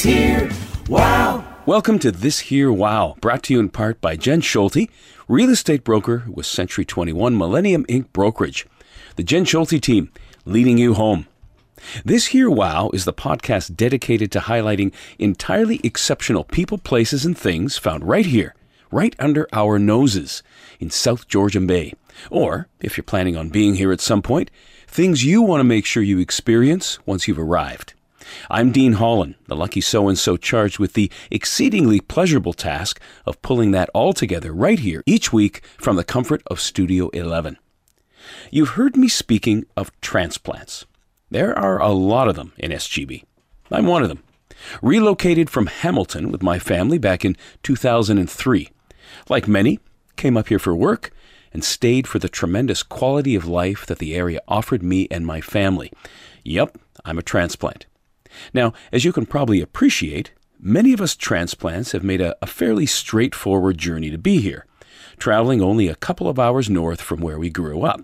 This Here Wow. Welcome to This Here Wow, brought to you in part by Jen Schulte, real estate broker with Century 21 Millennium Inc. Brokerage. The Jen Schulte team leading you home. This Here Wow is the podcast dedicated to highlighting entirely exceptional people, places, and things found right here, right under our noses in South Georgian Bay. Or, if you're planning on being here at some point, things you want to make sure you experience once you've arrived. I'm Dean Holland, the lucky so and so charged with the exceedingly pleasurable task of pulling that all together right here each week from the comfort of Studio 11. You've heard me speaking of transplants. There are a lot of them in SGB. I'm one of them. Relocated from Hamilton with my family back in 2003. Like many, came up here for work and stayed for the tremendous quality of life that the area offered me and my family. Yep, I'm a transplant. Now, as you can probably appreciate, many of us transplants have made a, a, fairly straightforward journey to be here, traveling only a couple of hours north from where we grew up.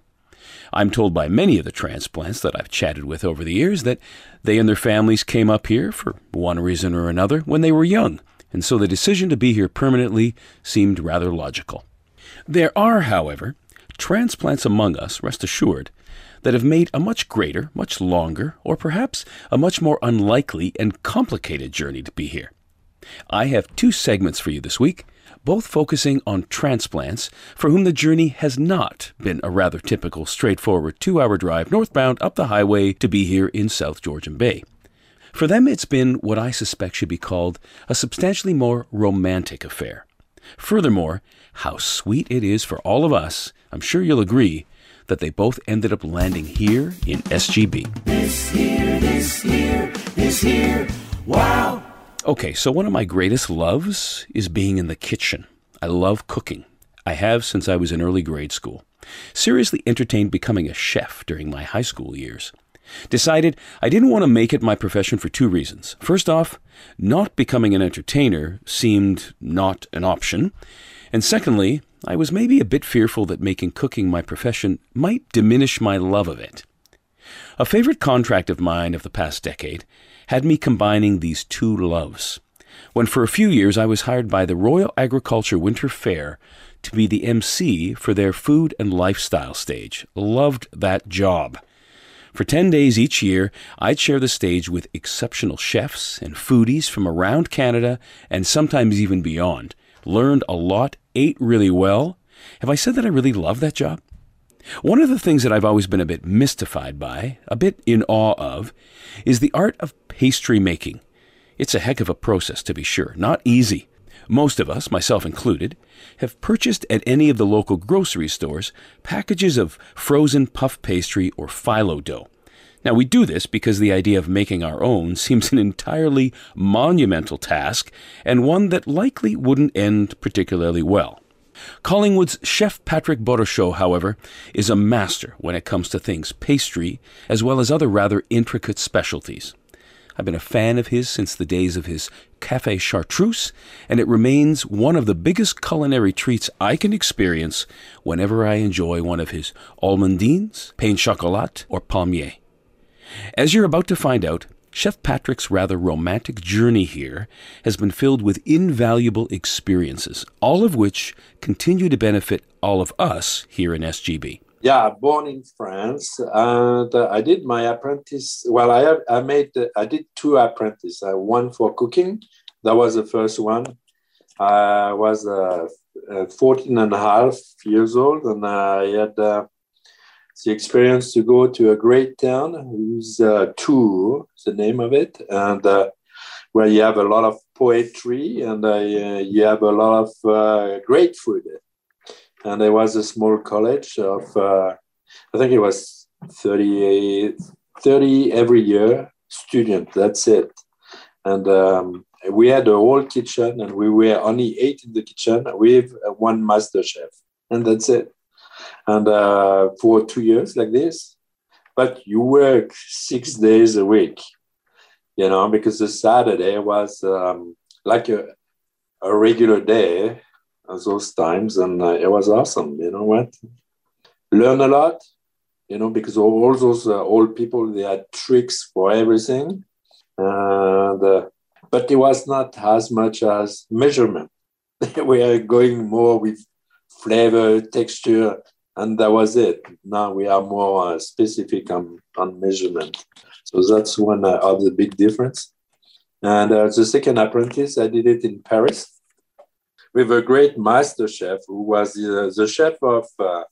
I'm told by many of the transplants that I've chatted with over the years that they and their families came up here for one reason or another when they were young, and so the decision to be here permanently seemed rather logical. There are, however, transplants among us, rest assured, that have made a much greater, much longer, or perhaps a much more unlikely and complicated journey to be here. I have two segments for you this week, both focusing on transplants for whom the journey has not been a rather typical straightforward two hour drive northbound up the highway to be here in South Georgian Bay. For them, it's been what I suspect should be called a substantially more romantic affair. Furthermore, how sweet it is for all of us, I'm sure you'll agree, that they both ended up landing here in SGB. This here, this here, this here. Wow. Okay, so one of my greatest loves is being in the kitchen. I love cooking. I have since I was in early grade school. Seriously entertained becoming a chef during my high school years. Decided I didn't want to make it my profession for two reasons. First off, not becoming an entertainer seemed not an option. And secondly, I was maybe a bit fearful that making cooking my profession might diminish my love of it. A favorite contract of mine of the past decade had me combining these two loves. When for a few years I was hired by the Royal Agriculture Winter Fair to be the MC for their food and lifestyle stage. Loved that job. For 10 days each year, I'd share the stage with exceptional chefs and foodies from around Canada and sometimes even beyond. Learned a lot ate really well. Have I said that I really love that job? One of the things that I've always been a bit mystified by, a bit in awe of, is the art of pastry making. It's a heck of a process, to be sure, not easy. Most of us, myself included, have purchased at any of the local grocery stores packages of frozen puff pastry or phyllo dough. Now, we do this because the idea of making our own seems an entirely monumental task and one that likely wouldn't end particularly well. Collingwood's Chef Patrick Borochot, however, is a master when it comes to things pastry as well as other rather intricate specialties. I've been a fan of his since the days of his Café Chartreuse, and it remains one of the biggest culinary treats I can experience whenever I enjoy one of his almondines, pain chocolat, or palmier. As you're about to find out, Chef Patrick's rather romantic journey here has been filled with invaluable experiences, all of which continue to benefit all of us here in SGB. Yeah, born in France, and uh, I did my apprentice. Well, I have, I made I did two apprentices. Uh, one for cooking, that was the first one. I was uh, uh 14 and a half years old, and I had uh, the experience to go to a great town whose uh, tour the name of it and uh, where you have a lot of poetry and uh, you have a lot of uh, great food. And there was a small college of uh, i think it was 30, 30 every year student that's it. And um, we had a whole kitchen and we were only eight in the kitchen with one master chef. And that's it and uh, for two years like this. But you work six days a week, you know, because the Saturday was um, like a, a regular day at those times, and uh, it was awesome. You know what? Learn a lot, you know, because all, those uh, old people they had tricks for everything, and uh, but it was not as much as measurement. we are going more with flavor, texture, and that was it. Now we are more uh, specific on, on measurement. So that's one uh, of the big difference. And uh, the second apprentice, I did it in Paris with a great master chef who was the chef of uh,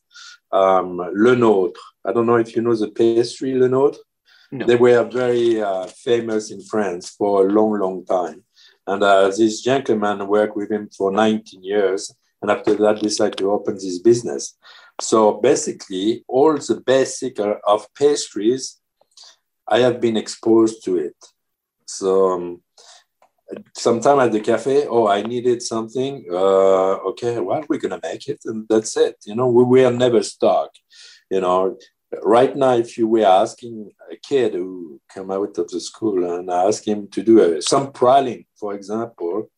um, Lenôtre. I don't know if you know the pastry Lenôtre. No. They were very uh, famous in France for a long, long time. And uh, this gentleman worked with him for 19 years. And after that, decided to open this business. So basically, all the basic of pastries, I have been exposed to it. So um, sometime at the cafe, oh, I needed something. Uh, okay, well, we're gonna make it, and that's it. You know, we, we are never stuck. You know, right now, if you were asking a kid who come out of the school and ask him to do a, some praline, for example,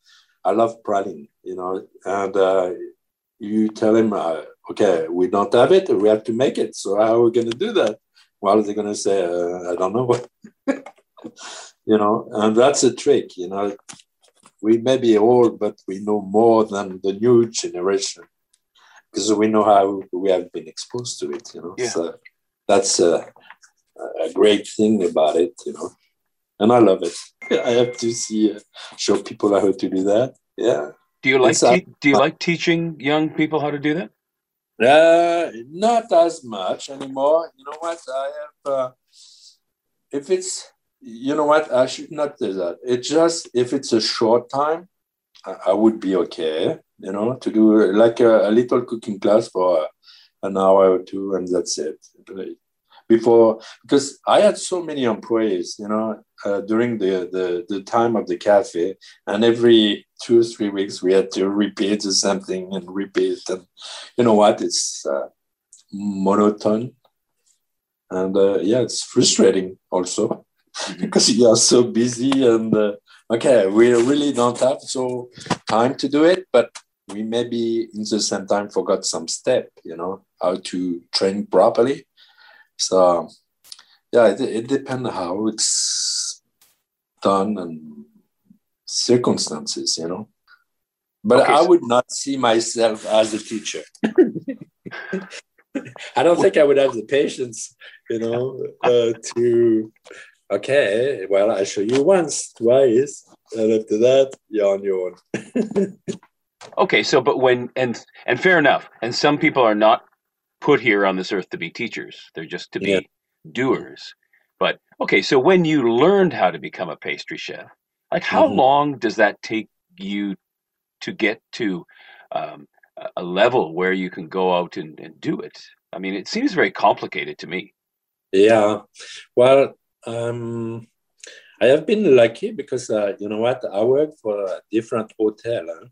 I love praline. You know, and uh, you tell him, uh, okay, we don't have it, we have to make it. So how are we going to do that? Well, they're going to say, uh, I don't know. you know, and that's a trick, you know. We may be old, but we know more than the new generation because we know how we have been exposed to it, you know. Yeah. So that's a, a great thing about it, you know. And I love it. I have to see, uh, show people how to do that. Yeah. Do you like te- do you like teaching young people how to do that? Uh, not as much anymore. You know what? I have. Uh, if it's you know what? I should not do that. It just if it's a short time, I, I would be okay. You know, to do like a, a, little cooking class for an hour or two, and that's it. Before, because I had so many employees, you know, uh, during the, the the time of the cafe, and every two or three weeks we had to repeat the same thing and repeat, and you know what? It's uh, monotone, and uh, yeah, it's frustrating also because you are so busy and uh, okay we really don't have so time to do it but we maybe in the same time forgot some step you know how to train properly. So yeah it, it depends how it's done and circumstances you know but okay, i would not see myself as a teacher i don't think i would have the patience you know uh, to okay, well, I show you once, twice, and after that, you're on your own. okay, so but when and and fair enough, and some people are not put here on this earth to be teachers; they're just to be yeah. doers. But okay, so when you learned how to become a pastry chef, like how mm-hmm. long does that take you to get to um, a level where you can go out and, and do it? I mean, it seems very complicated to me. Yeah, well, um, I have been lucky because uh, you know what I work for a different hotel, huh?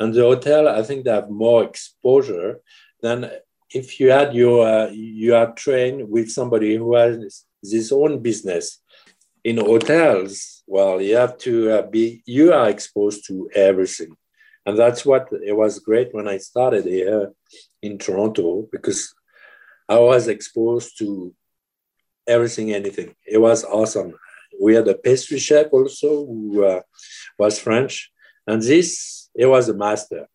and the hotel I think they have more exposure than if you had your uh, you are trained with somebody who has his own business in hotels. Well, you have to uh, be you are exposed to everything, and that's what it was great when I started here in Toronto because I was exposed to everything, anything. It was awesome. We had a pastry chef also who uh, was French, and this he was a master.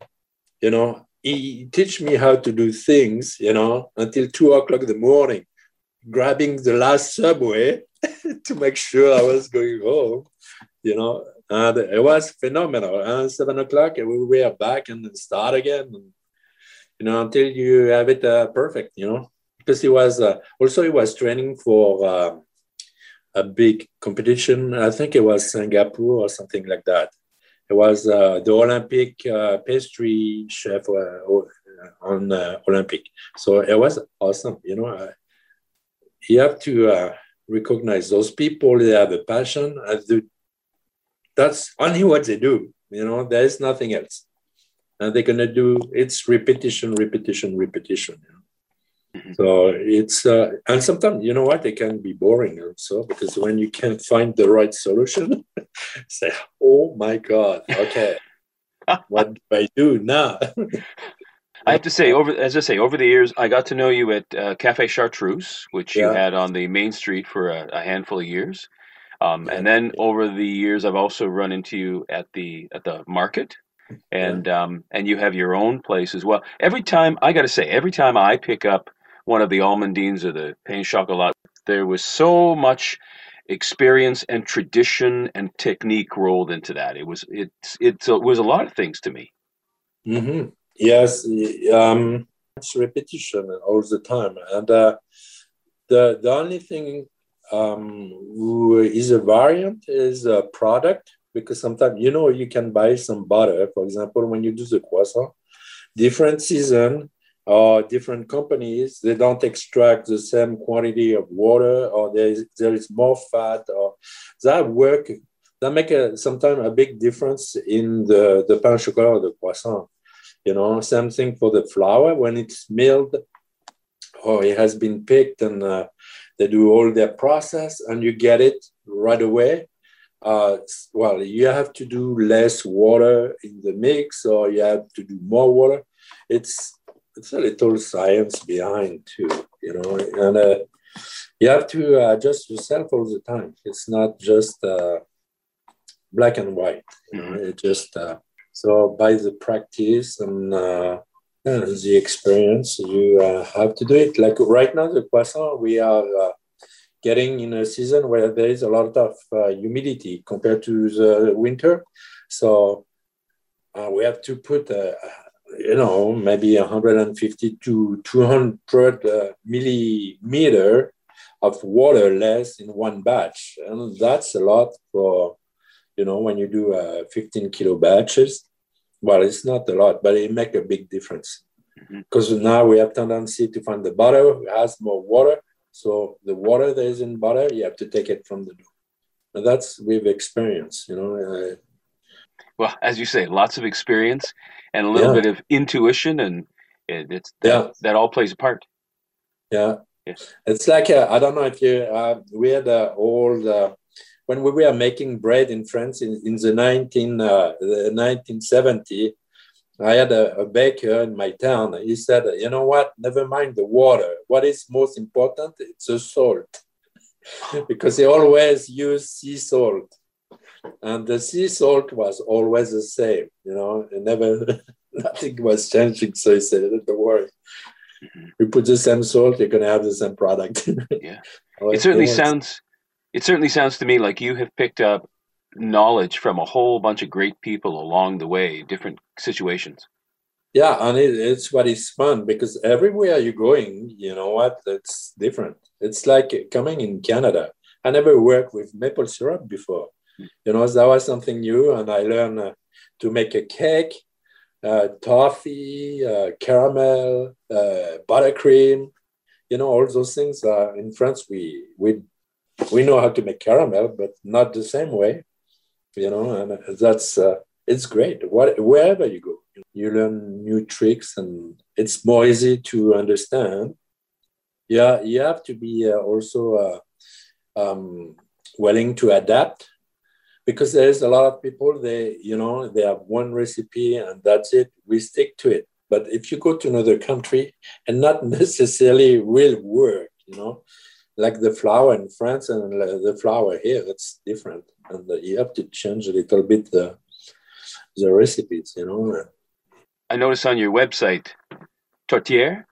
You know, he teach me how to do things. You know, until two o'clock in the morning, grabbing the last subway to make sure I was going home. You know, and it was phenomenal. And seven o'clock, we were back and start again. You know, until you have it uh, perfect. You know because he was uh, also he was training for uh, a big competition. I think it was Singapore or something like that. It was uh, the Olympic uh, pastry chef uh, on Olympic. So it was awesome. You know, you have to recognize those people. They have a passion. that's only what they do. You know, there is nothing else. And they're gonna do it's repetition, repetition, repetition. You know? Mm-hmm. So it's uh, and sometimes you know what they can be boring also because when you can't find the right solution, say, "Oh my God, okay, what do I do now?" I have to say, over as I say, over the years, I got to know you at uh, Cafe Chartreuse, which yeah. you had on the main street for a, a handful of years. Um, and then over the years, I've also run into you at the at the market, and um, and you have your own place as well. Every time I got to say, every time I pick up one of the almondines or the pain chocolat, there was so much experience and tradition and technique rolled into that. It was it it, it was a lot of things to me. Mm-hmm. Yes, um, it's repetition all the time, and uh, the the only thing um, is a variant is a product because sometimes you know you can buy some butter, for example, when you do the croissant, different season or different companies they don't extract the same quantity of water or there is, there is more fat or that work that make a sometimes a big difference in the the pain chocolat or the croissant you know same thing for the flour when it's milled or it has been picked and uh, they do all their process and you get it right away uh, well you have to do less water in the mix or you have to do more water it's it's a little science behind too, you know, and uh, you have to adjust yourself all the time. It's not just uh, black and white. You know, it just uh, so by the practice and uh, the experience, you uh, have to do it. Like right now, the croissant, we are uh, getting in a season where there is a lot of uh, humidity compared to the winter, so uh, we have to put a, you know, maybe 150 to 200 uh, millimeter of water less in one batch. And that's a lot for, you know, when you do uh, 15 kilo batches. Well, it's not a lot, but it make a big difference. Because mm-hmm. now we have tendency to find the butter has more water. So the water that is in butter, you have to take it from the dough. And that's with experience, you know. Uh, well, as you say, lots of experience and a little yeah. bit of intuition, and it, it's that, yeah. that all plays a part. Yeah, yes. It's like uh, I don't know if you uh, we had uh, old uh, when we were making bread in France in, in the nineteen uh, the nineteen seventy. I had a, a, baker in my town. He said, "You know what? Never mind the water. What is most important? It's the salt." because he always used sea salt and the sea salt was always the same, you know, and never nothing was changing. So he said, "Don't worry, mm-hmm. you put the same salt, you're gonna have the same product." yeah, it certainly sounds. It certainly sounds to me like you have picked up knowledge from a whole bunch of great people along the way, different situations. Yeah, and it, it's what is fun because everywhere you're going, you know what, it's different. It's like coming in Canada. I never worked with maple syrup before you know, that was something new, and I learned uh, to make a cake, uh, toffee, uh, caramel, uh, buttercream. You know, all those things. in France, we we we know how to make caramel, but not the same way. You know, and that's uh, it's great. What wherever you go, you learn new tricks, and it's more easy to understand. Yeah, you have to be uh, also um, willing to adapt because there's a lot of people they you know they have one recipe and that's it we stick to it but if you go to another country and not necessarily will work you know like the flour in france and the flour here it's different. And you have to change a little bit the the recipes you know? I noticed on your website tourtière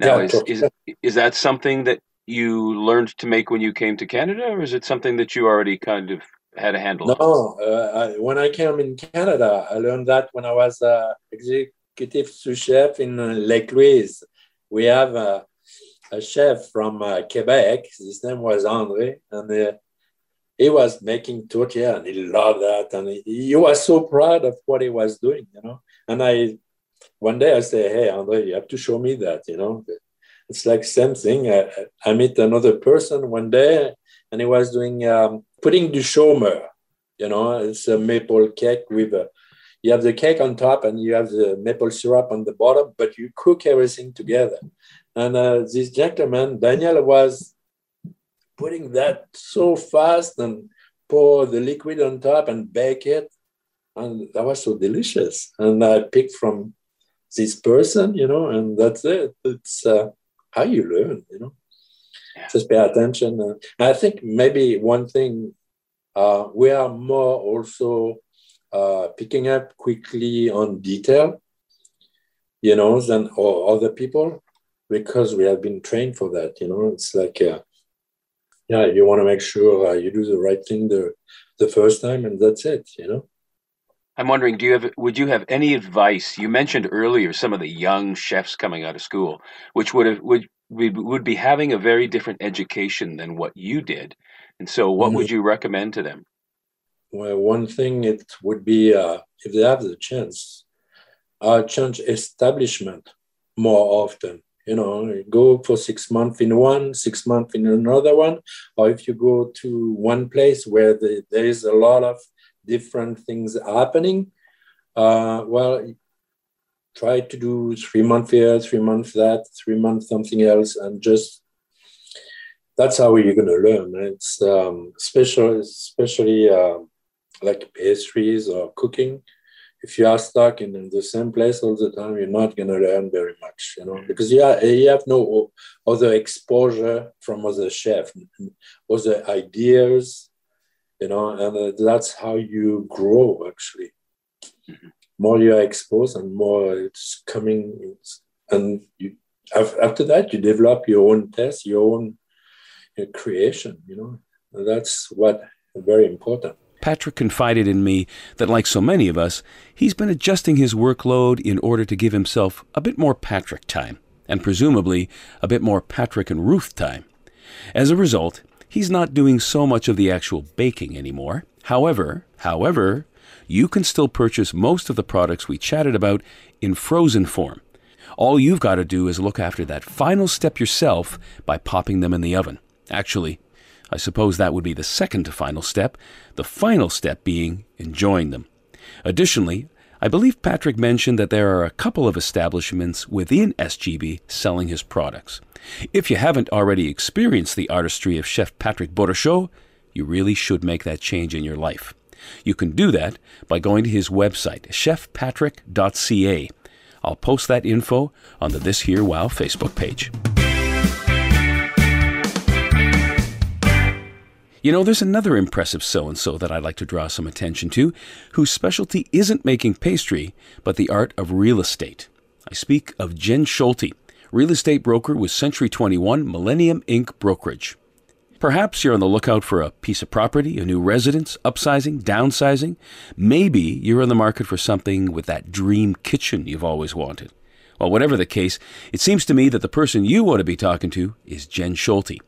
now yeah, is, is is that something that you learned to make when you came to canada or is it something that you already kind of had a handle no, uh, I, when I came in Canada, I learned that when I was uh, executive sous chef in uh, Lake Louise. We have a, a chef from uh, Quebec. His name was Andre, and uh, he was making tourtière, and he loved that, and he, he, was so proud of what he was doing, you know. And I, one day, I say, "Hey, Andre, you have to show me that," you know. It's like same thing. I, I meet another person one day, and he was doing. Um, pouding the chômeur, you know, it's a maple cake with a, you have the cake on top and you have the maple syrup on the bottom, but you cook everything together. And uh, this gentleman, Daniel, was putting that so fast and pour the liquid on top and bake it. And that was so delicious. And I picked from this person, you know, and that's it. It's uh, how you learn, you know. Just pay attention. Uh, I think maybe one thing Uh, we are more also uh, picking up quickly on detail, you know, than other people because we have been trained for that. You know, it's like, uh, yeah, you want to make sure uh, you do the right thing the the first time, and that's it. You know. I'm wondering, do you have would you have any advice? You mentioned earlier some of the young chefs coming out of school, which would have would would be having a very different education than what you did. And so, what mm-hmm. would you recommend to them? Well, one thing it would be uh, if they have the chance, uh, change establishment more often. You know, go for six months in one, six months in another one, or if you go to one place where the, there is a lot of different things happening, uh, well, try to do three months here, three months that, three months something else, and just that's how you're going to learn. It's um, special, especially uh, like pastries or cooking. If you are stuck in the same place all the time, you're not going to learn very much, you know, because you, are, you have no other exposure from other chefs, other ideas, you know, and uh, that's how you grow actually. Mm-hmm. More you are exposed and more it's coming, and you, after that, you develop your own test, your own creation, you know, and that's what very important. Patrick confided in me that, like so many of us, he's been adjusting his workload in order to give himself a bit more Patrick time, and presumably a bit more Patrick and Ruth time. As a result, he's not doing so much of the actual baking anymore. However, however, you can still purchase most of the products we chatted about in frozen form. All you've got to do is look after that final step yourself by popping them in the oven. Actually, I suppose that would be the second to final step, the final step being enjoying them. Additionally, I believe Patrick mentioned that there are a couple of establishments within SGB selling his products. If you haven't already experienced the artistry of Chef Patrick Bauderchot, you really should make that change in your life. You can do that by going to his website, chefpatrick.ca. I'll post that info on the This Here Wow Facebook page. You know, there's another impressive so and so that I'd like to draw some attention to, whose specialty isn't making pastry, but the art of real estate. I speak of Jen Schulte, real estate broker with Century 21 Millennium Inc. Brokerage. Perhaps you're on the lookout for a piece of property, a new residence, upsizing, downsizing. Maybe you're in the market for something with that dream kitchen you've always wanted. Well, whatever the case, it seems to me that the person you want to be talking to is Jen Schulte.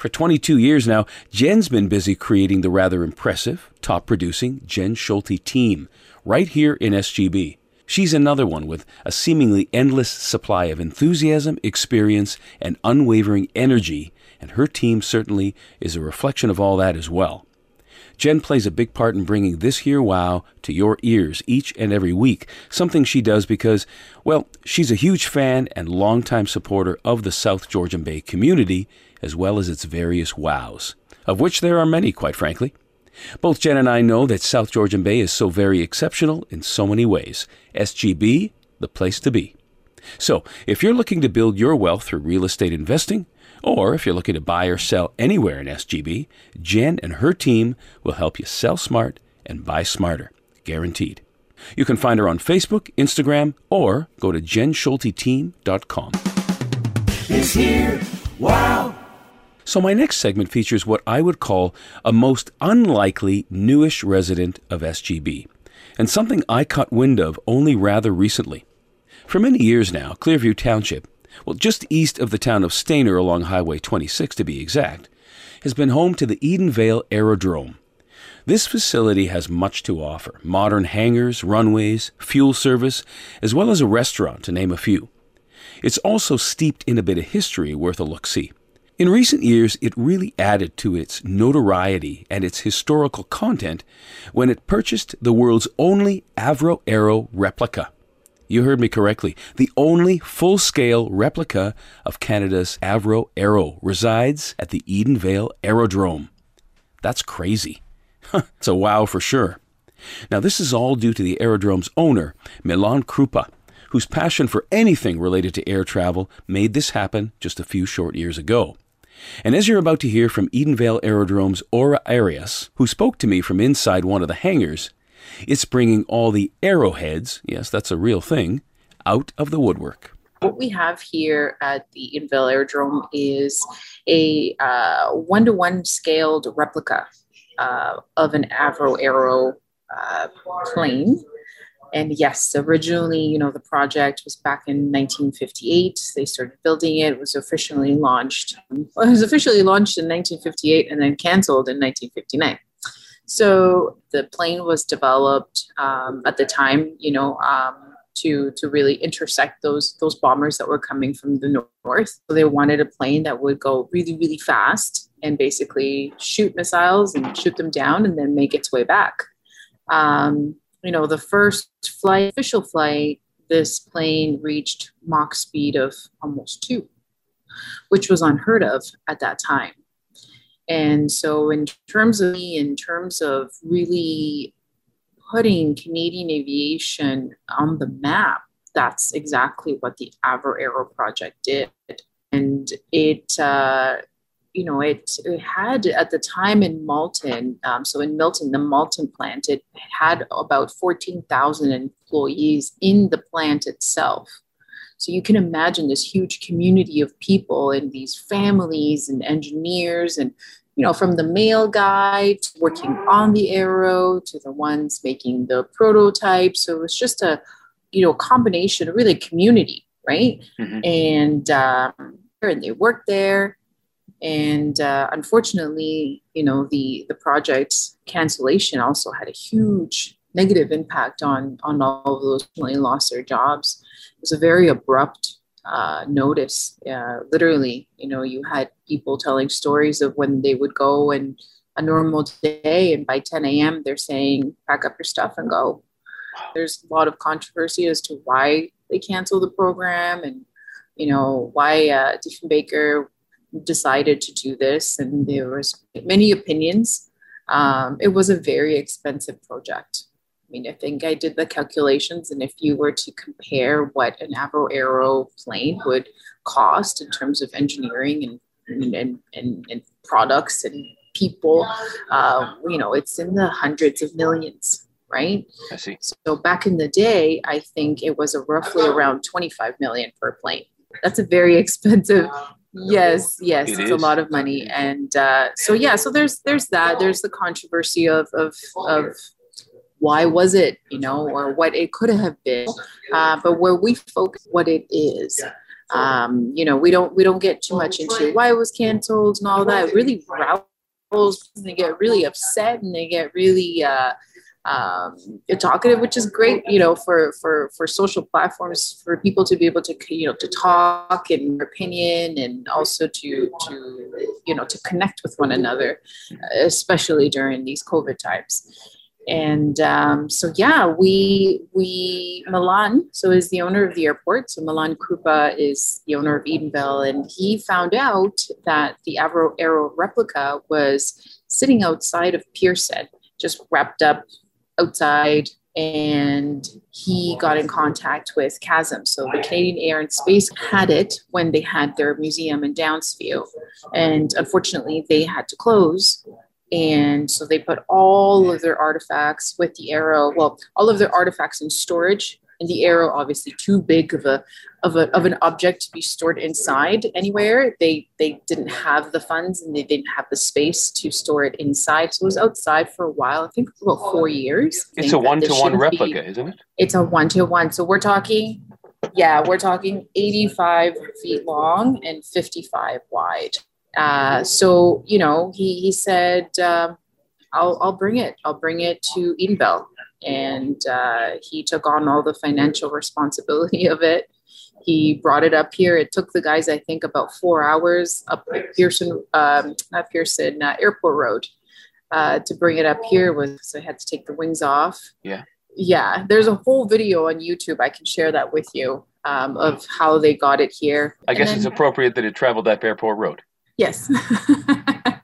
For 22 years now, Jen's been busy creating the rather impressive, top producing Jen Schulte team right here in SGB. She's another one with a seemingly endless supply of enthusiasm, experience, and unwavering energy, and her team certainly is a reflection of all that as well. Jen plays a big part in bringing this here wow to your ears each and every week, something she does because, well, she's a huge fan and longtime supporter of the South Georgian Bay community as well as its various wows, of which there are many, quite frankly. Both Jen and I know that South Georgian Bay is so very exceptional in so many ways. SGB, the place to be. So, if you're looking to build your wealth through real estate investing, or if you're looking to buy or sell anywhere in SGB, Jen and her team will help you sell smart and buy smarter, guaranteed. You can find her on Facebook, Instagram, or go to jenschulteteam.com. Is here. Wow. So, my next segment features what I would call a most unlikely newish resident of SGB, and something I caught wind of only rather recently. For many years now, Clearview Township, well, just east of the town of Stayner along Highway 26 to be exact, has been home to the Edenvale Aerodrome. This facility has much to offer modern hangars, runways, fuel service, as well as a restaurant, to name a few. It's also steeped in a bit of history worth a look see. In recent years, it really added to its notoriety and its historical content when it purchased the world's only Avro Arrow replica. You heard me correctly. The only full scale replica of Canada's Avro Arrow resides at the Edenvale Aerodrome. That's crazy. it's a wow for sure. Now, this is all due to the aerodrome's owner, Milan Krupa, whose passion for anything related to air travel made this happen just a few short years ago. And as you're about to hear from Edenvale Aerodrome's Aura Arias, who spoke to me from inside one of the hangars, it's bringing all the arrowheads, yes, that's a real thing, out of the woodwork. What we have here at the Edenvale Aerodrome is a one to one scaled replica uh, of an Avro Arrow uh, plane. And yes, originally, you know, the project was back in 1958. They started building it. It was officially launched. Well, it was officially launched in 1958 and then canceled in 1959. So the plane was developed um, at the time, you know, um, to to really intersect those those bombers that were coming from the north. So they wanted a plane that would go really really fast and basically shoot missiles and shoot them down and then make its way back. Um, you know, the first flight, official flight, this plane reached Mach speed of almost two, which was unheard of at that time. And so, in terms of me, in terms of really putting Canadian aviation on the map, that's exactly what the Avro Arrow project did. And it, uh, you know, it, it, had at the time in Malton, um, so in Milton, the Malton plant, it had about 14,000 employees in the plant itself. So you can imagine this huge community of people and these families and engineers and you know, from the mail guy to working on the arrow to the ones making the prototype. So it was just a, you know, combination, really community, right? Mm-hmm. And um, and they worked there, and uh, unfortunately, you know, the the project cancellation also had a huge negative impact on on all of those who lost their jobs. It was a very abrupt uh, notice. Uh, literally, you know, you had people telling stories of when they would go and a normal day, and by 10 a.m., they're saying, pack up your stuff and go. There's a lot of controversy as to why they canceled the program and, you know, why uh, Diefenbaker decided to do this. And there was many opinions. Um, it was a very expensive project. I mean, I think I did the calculations, and if you were to compare what an Avro Arrow plane would cost in terms of engineering and and, and, and products and people, uh, you know, it's in the hundreds of millions, right? I see. So back in the day, I think it was a roughly around 25 million per plane. That's a very expensive. Yes, yes, it it's is. a lot of money, and uh, so yeah, so there's there's that. There's the controversy of of of why was it, you know, or what it could have been. Uh, but where we focus what it is. Um, you know, we don't we don't get too much into why it was canceled and all that. It really roused. They get really upset and they get really uh, um, talkative, which is great, you know, for for for social platforms for people to be able to you know to talk and opinion and also to to you know to connect with one another, especially during these COVID times. And um, so yeah we we milan so is the owner of the airport. So milan krupa is the owner of edenvale and he found out that the avro arrow replica was sitting outside of pearson just wrapped up outside and he got in contact with CASM. So the Canadian Air and Space had it when they had their museum in Downsview. And unfortunately, they had to close and so they put all of their artifacts with the arrow, well, all of their artifacts in storage. And the arrow obviously, too big of a of a of an object to be stored inside anywhere. They they didn't have the funds and they didn't have the space to store it inside. So it was outside for a while. I think about four years. It's a one to one replica, be, isn't it? It's a one to one. So we're talking, yeah, we're talking eighty five feet long and fifty five wide. Uh, so you know, he he said, uh, "I'll I'll bring it. I'll bring it to Edenvale," and uh, he took on all the financial responsibility of it. He brought it up here. It took the guys, I think, about four hours up Pearson, um, not Pearson, uh, Airport Road, uh, to bring it up here. With so I had to take the wings off. Yeah. Yeah, there's a whole video on YouTube. I can share that with you um, of how they got it here. I guess then, it's appropriate that it traveled up Airport Road. Yes.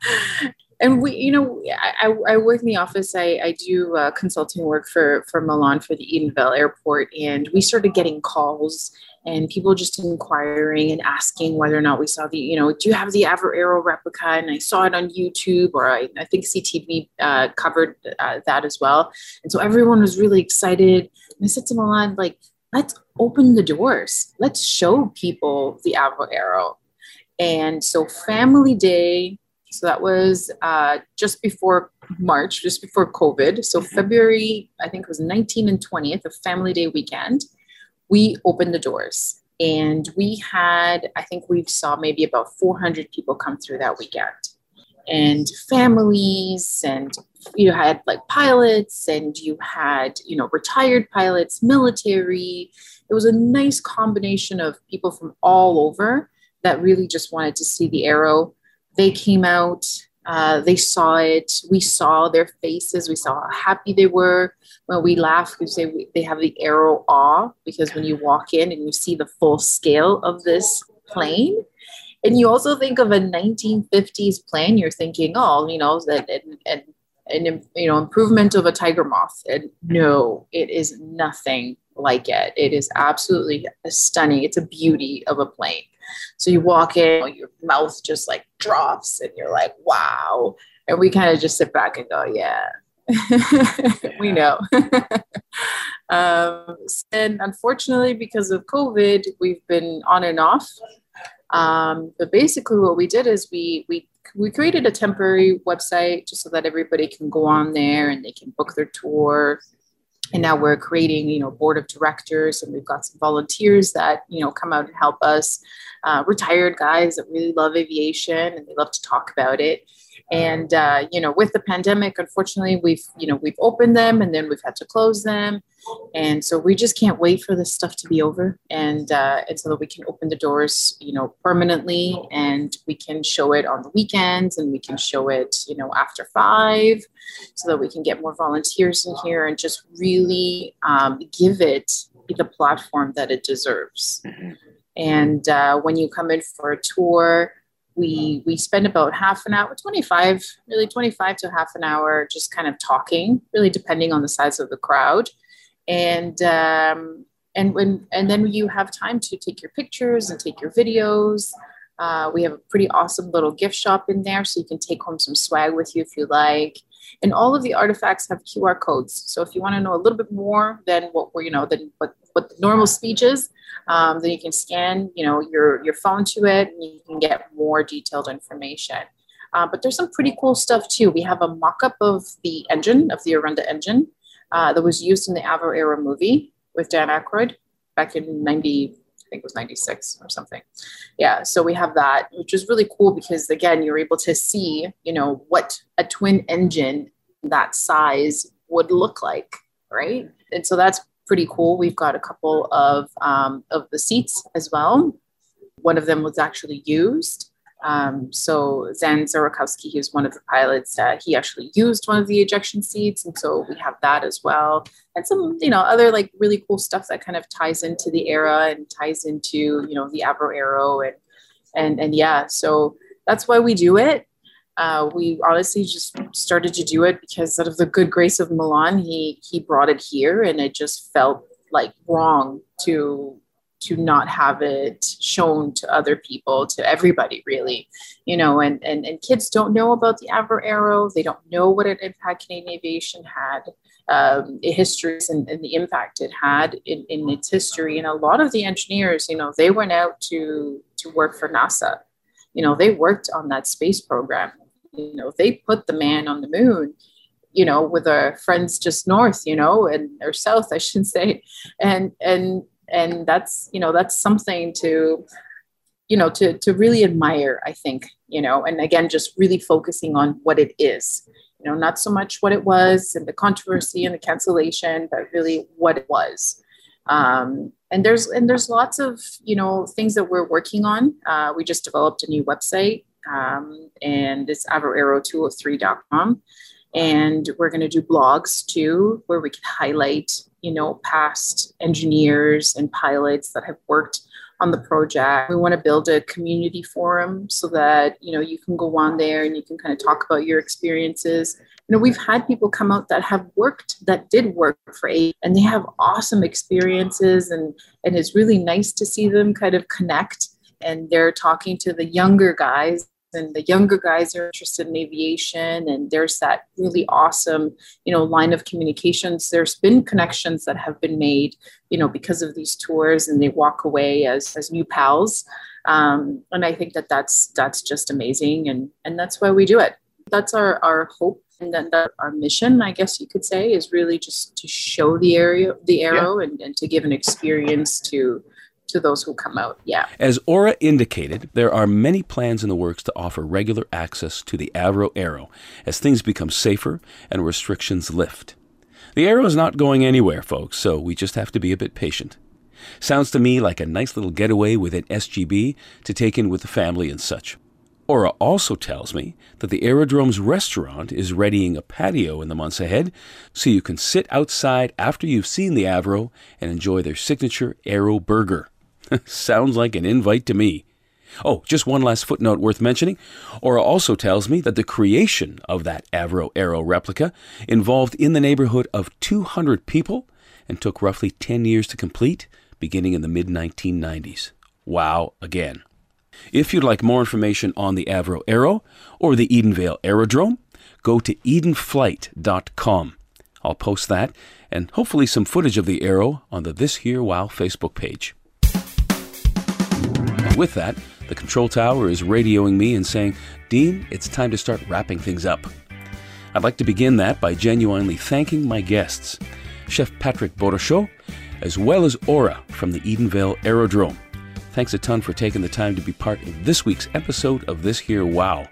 and we, you know, I, I work in the office. I, I do uh, consulting work for for Milan for the Edenvale Airport, and we started getting calls and people just inquiring and asking whether or not we saw the, you know, do you have the Avro Arrow replica? And I saw it on YouTube, or I, I think CTV uh, covered uh, that as well. And so everyone was really excited. And I said to Milan, like, let's open the doors. Let's show people the Avro Arrow. And so Family Day, so that was uh, just before March, just before COVID. So February, I think it was 19 and 20th, a Family Day weekend we opened the doors. And we had i think we saw maybe about 400 people come through that weekend. And families and you had like pilots and you had you know retired pilots military. It was a nice combination of people from all over that really just wanted to see the arrow they came out uh, they saw it. We saw their faces. We saw how happy they were. When we laugh, we say they have the arrow awe because when you walk in and you see the full scale of this plane, and you also think of a 1950s plane, you're thinking, oh, you know, that and, and an you know improvement of a tiger moth and no it is nothing like it it is absolutely stunning it's a beauty of a plane so you walk in, your mouth just like drops, and you're like, wow. And we kind of just sit back and go, yeah, we know. um, and unfortunately, because of COVID, we've been on and off. Um, but basically, what we did is we we we created a temporary website just so that everybody can go on there and they can book their tour and now we're creating you know board of directors and we've got some volunteers that you know come out and help us. Uh, retired guys that really love aviation and they love to talk about it and uh, you know with the pandemic unfortunately we've you know we've opened them and then we've had to close them and so we just can't wait for this stuff to be over and uh, and so that we can open the doors you know permanently and we can show it on the weekends and we can show it you know after five so that we can get more volunteers in here and just really um, give it the platform that it deserves mm-hmm. and uh, when you come in for a tour we we spend about half an hour 25 really 25 to half an hour just kind of talking really depending on the size of the crowd. And um, and when and then you have time to take your pictures and take your videos. Uh, we have a pretty awesome little gift shop in there so you can take home some swag with you if you like. And all of the artifacts have qr codes. So if you want to know a little bit more than what we're you know than what what the normal speech is um, then you can scan you know your your phone to it and you can get more detailed information uh, but there's some pretty cool stuff too we have a mock-up of the engine of the Orenda engine uh, that was used in the Avro Arrow movie with Dan Aykroyd back in 90 I think it was 96 or something. Yeah, so we have that, which is really cool because again, you're able to see, you know, what a twin engine that size would look like, right? And so that's pretty cool. We've got a couple of um, of the seats as well. One of them was actually used. Um, so Jan Zurakowski, he was one of the pilots. Uh, he actually used one of the ejection seats, and so we have that as well, and some you know other like really cool stuff that kind of ties into the era and ties into you know the Avro Arrow and and and yeah. So that's why we do it. Uh, we honestly just started to do it because out of the good grace of Milan, he he brought it here, and it just felt like wrong to to not have it shown to other people, to everybody really, you know, and and, and kids don't know about the Avro Arrow. They don't know what an impact Canadian aviation had, um, history and, and the impact it had in, in its history. And a lot of the engineers, you know, they went out to to work for NASA. You know, they worked on that space program you know they put the man on the moon you know with our friends just north you know and or south i should say. And and and that's you know that's something to you know to to really admire i think you know and again just really focusing on what it is. You know not so much what it was and the controversy and the cancellation but really what it was. Um, and there's and there's lots of you know things that we're working on. Uh, we just developed a new website um, and it's avroarrow203.com. And we're going to do blogs too, where we can highlight, you know, past engineers and pilots that have worked on the project. We want to build a community forum so that you know you can go on there and you can kind of talk about your experiences. You know, we've had people come out that have worked that did work for eight and they have awesome experiences and and it's really nice to see them kind of connect and they're talking to the younger guys and the younger guys are interested in aviation and there's that really awesome you know line of communications. There's been connections that have been made you know because of these tours and they walk away as as new pals. Um, and i think that that's that's just amazing and and that's why we do it. That's our our hope and then that our mission i guess you could say is really just to show the area the arrow yeah. and, and to give an experience to to those who come out. Yeah. As Aura indicated, there are many plans in the works to offer regular access to the Avro Arrow as things become safer and restrictions lift. The Arrow is not going anywhere, folks, so we just have to be a bit patient. Sounds to me like a nice little getaway with an SGB to take in with the family and such. Aura also tells me that the Aerodrome's restaurant is readying a patio in the months ahead so you can sit outside after you've seen the Avro and enjoy their signature Aero Burger. Sounds like an invite to me. Oh, just one last footnote worth mentioning. Aura also tells me that the creation of that Avro Arrow replica involved in the neighborhood of 200 people and took roughly 10 years to complete, beginning in the mid 1990s. Wow, again. If you'd like more information on the Avro Arrow or the Edenvale Aerodrome, go to edenflight.com. I'll post that and hopefully some footage of the Arrow on the This Here Wow Facebook page. With that, the control tower is radioing me and saying, Dean, it's time to start wrapping things up. I'd like to begin that by genuinely thanking my guests, Chef Patrick Bourachot, as well as Aura from the Edenvale Aerodrome. Thanks a ton for taking the time to be part of this week's episode of This Here Wow.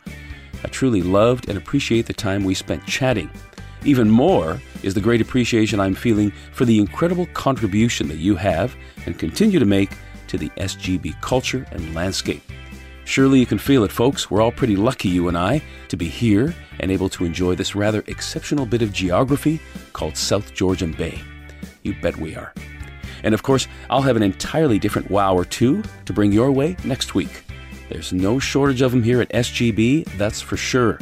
I truly loved and appreciate the time we spent chatting. Even more is the great appreciation I'm feeling for the incredible contribution that you have and continue to make to the SGB culture and landscape. Surely you can feel it, folks. We're all pretty lucky, you and I, to be here and able to enjoy this rather exceptional bit of geography called South Georgian Bay. You bet we are. And of course, I'll have an entirely different wow or two to bring your way next week. There's no shortage of them here at SGB, that's for sure.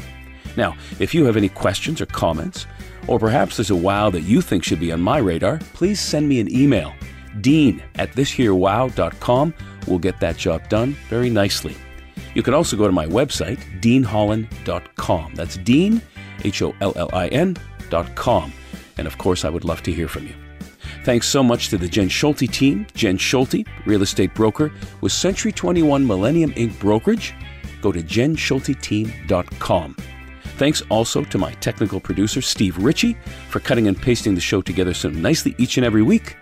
Now, if you have any questions or comments, or perhaps there's a wow that you think should be on my radar, please send me an email Dean at thisherewow.com will get that job done very nicely. You can also go to my website, deanhollin.com. That's Dean, H O L L I N.com. And of course, I would love to hear from you. Thanks so much to the Jen Schulte team. Jen Schulte, real estate broker with Century 21 Millennium Inc. brokerage. Go to jenschulteteam.com. Thanks also to my technical producer, Steve Ritchie, for cutting and pasting the show together so nicely each and every week.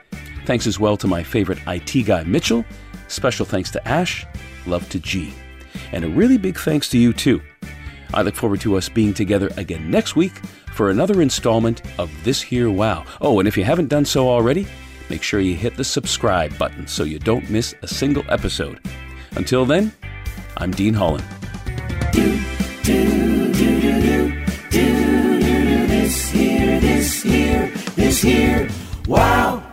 Thanks as well to my favorite IT guy, Mitchell. Special thanks to Ash. Love to G. And a really big thanks to you, too. I look forward to us being together again next week for another installment of This Here Wow. Oh, and if you haven't done so already, make sure you hit the subscribe button so you don't miss a single episode. Until then, I'm Dean Hollin. Do, do, do, this here, this here, this here. Wow.